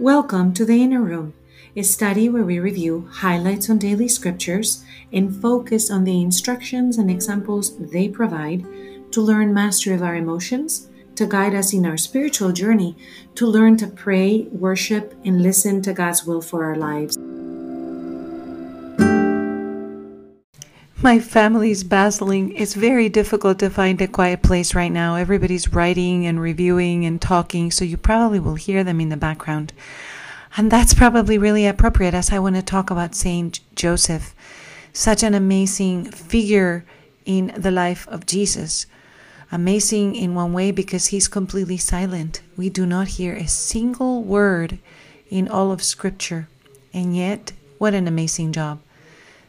Welcome to the Inner Room, a study where we review highlights on daily scriptures and focus on the instructions and examples they provide to learn mastery of our emotions, to guide us in our spiritual journey, to learn to pray, worship, and listen to God's will for our lives. My family's bustling. It's very difficult to find a quiet place right now. Everybody's writing and reviewing and talking, so you probably will hear them in the background. And that's probably really appropriate as I want to talk about Saint Joseph, such an amazing figure in the life of Jesus. Amazing in one way because he's completely silent. We do not hear a single word in all of Scripture. And yet, what an amazing job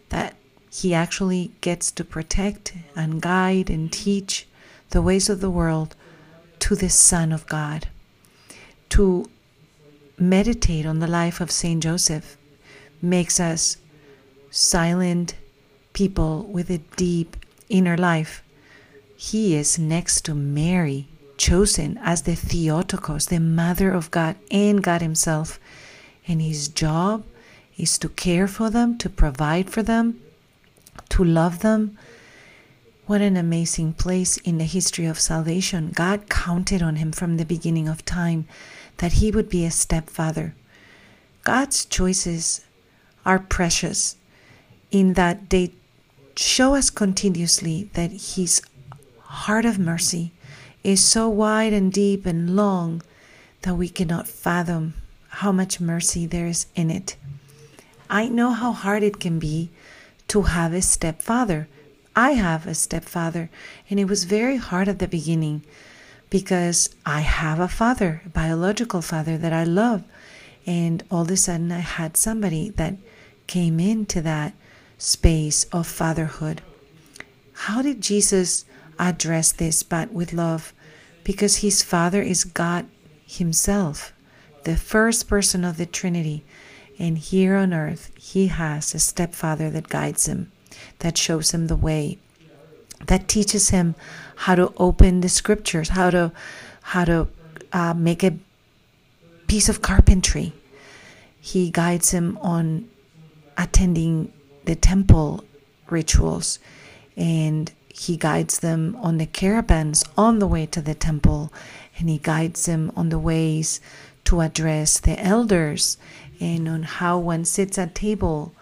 that he actually gets to protect and guide and teach the ways of the world to the Son of God. To meditate on the life of Saint Joseph makes us silent people with a deep inner life. He is next to Mary, chosen as the Theotokos, the Mother of God and God Himself. And his job is to care for them, to provide for them, to love them. What an amazing place in the history of salvation. God counted on him from the beginning of time that he would be a stepfather. God's choices are precious in that they show us continuously that his heart of mercy is so wide and deep and long that we cannot fathom how much mercy there is in it. I know how hard it can be to have a stepfather. I have a stepfather, and it was very hard at the beginning because I have a father, a biological father that I love. And all of a sudden, I had somebody that came into that space of fatherhood. How did Jesus address this but with love? Because his father is God himself, the first person of the Trinity. And here on earth, he has a stepfather that guides him, that shows him the way, that teaches him how to open the scriptures, how to how to uh, make a piece of carpentry. He guides him on attending the temple rituals, and he guides them on the caravans on the way to the temple, and he guides them on the ways to address the elders and on how one sits at table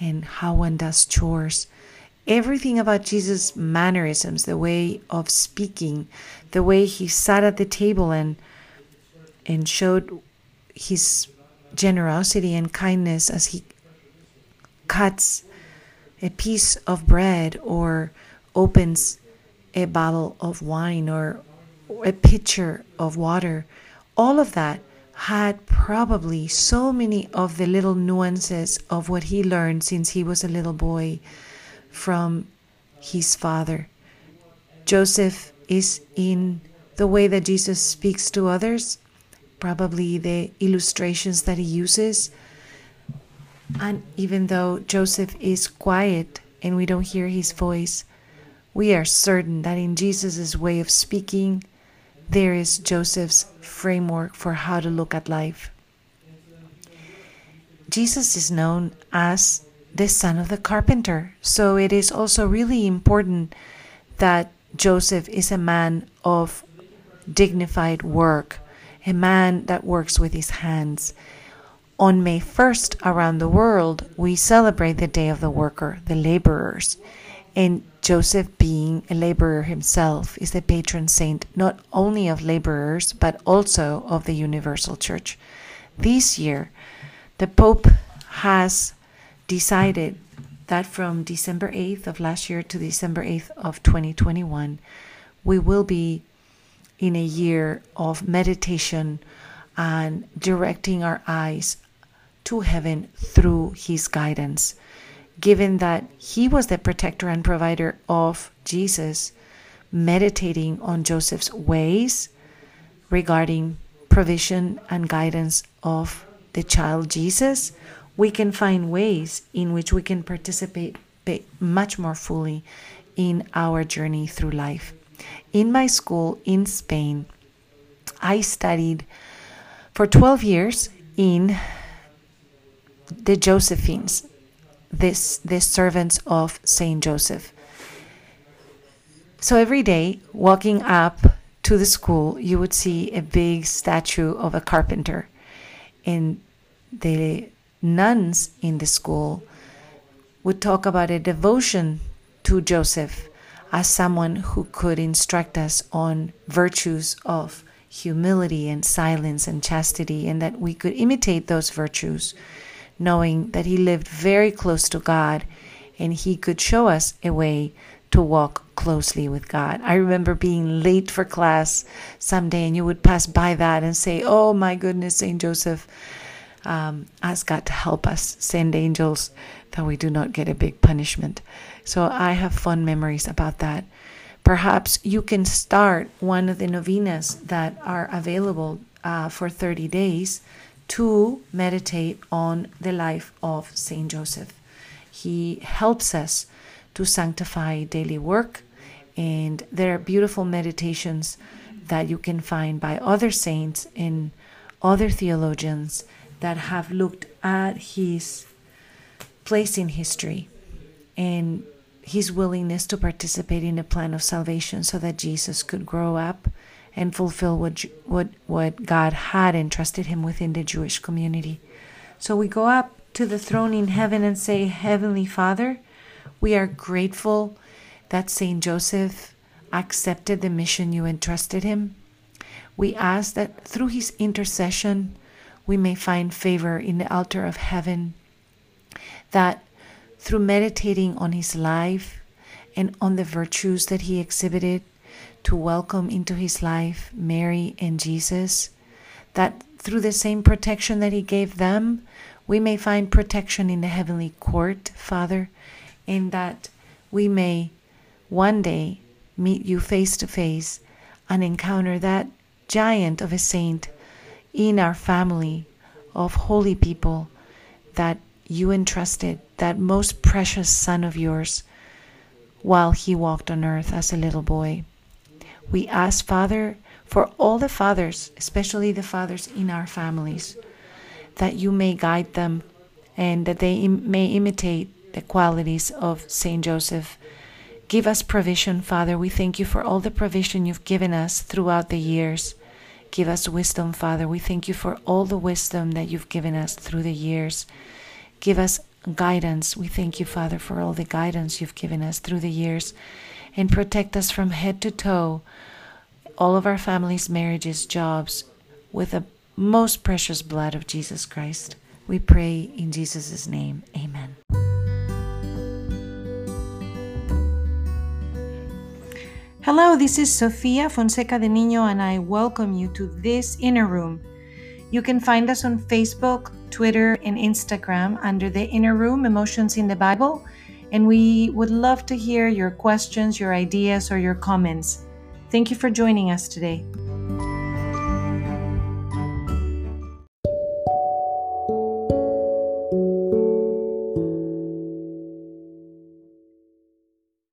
and how one does chores. Everything about Jesus' mannerisms, the way of speaking, the way he sat at the table and and showed his generosity and kindness as he cuts a piece of bread or opens a bottle of wine or a pitcher of water. All of that had probably so many of the little nuances of what he learned since he was a little boy from his father. Joseph is in the way that Jesus speaks to others, probably the illustrations that he uses. And even though Joseph is quiet and we don't hear his voice, we are certain that in Jesus' way of speaking, there is Joseph's framework for how to look at life. Jesus is known as the son of the carpenter, so it is also really important that Joseph is a man of dignified work, a man that works with his hands. On May 1st, around the world, we celebrate the Day of the Worker, the laborers. And Joseph, being a laborer himself, is the patron saint not only of laborers but also of the Universal Church. This year, the Pope has decided that from December 8th of last year to December 8th of 2021, we will be in a year of meditation and directing our eyes to heaven through his guidance given that he was the protector and provider of Jesus, meditating on Joseph's ways regarding provision and guidance of the child Jesus, we can find ways in which we can participate much more fully in our journey through life. In my school in Spain, I studied for 12 years in the Josephines, this the servants of Saint Joseph. So every day, walking up to the school, you would see a big statue of a carpenter, and the nuns in the school would talk about a devotion to Joseph as someone who could instruct us on virtues of humility and silence and chastity, and that we could imitate those virtues, knowing that he lived very close to God and he could show us a way to walk closely with God. I remember being late for class someday, and you would pass by that and say, Oh my goodness, Saint Joseph, um, ask God to help us, send angels that we do not get a big punishment. So I have fond memories about that. Perhaps you can start one of the novenas that are available uh, for 30 days to meditate on the life of Saint Joseph. He helps us to sanctify daily work, and there are beautiful meditations that you can find by other saints and other theologians that have looked at his place in history and his willingness to participate in the plan of salvation so that Jesus could grow up and fulfill what, what, what God had entrusted him within the Jewish community. So we go up to the throne in heaven and say, Heavenly Father, we are grateful that Saint Joseph accepted the mission you entrusted him. We ask that through his intercession, we may find favor in the altar of heaven, that through meditating on his life and on the virtues that he exhibited, to welcome into his life Mary and Jesus, that through the same protection that he gave them, we may find protection in the heavenly court, Father, and that we may one day meet you face to face and encounter that giant of a saint in our family of holy people that you entrusted, that most precious son of yours, while he walked on earth as a little boy. We ask, Father, for all the fathers, especially the fathers in our families, that you may guide them and that they Im- may imitate the qualities of Saint Joseph. Give us provision, Father. We thank you for all the provision you've given us throughout the years. Give us wisdom, Father. We thank you for all the wisdom that you've given us through the years. Give us guidance. We thank you, Father, for all the guidance you've given us through the years. And protect us from head to toe, all of our families, marriages, jobs, with the most precious blood of Jesus Christ. We pray in Jesus' name. Amen. Hello, this is Sofia Fonseca de Niño, and I welcome you to this inner room. You can find us on Facebook, Twitter, and Instagram under the Inner Room Emotions in the Bible, and we would love to hear your questions, your ideas, or your comments. Thank you for joining us today.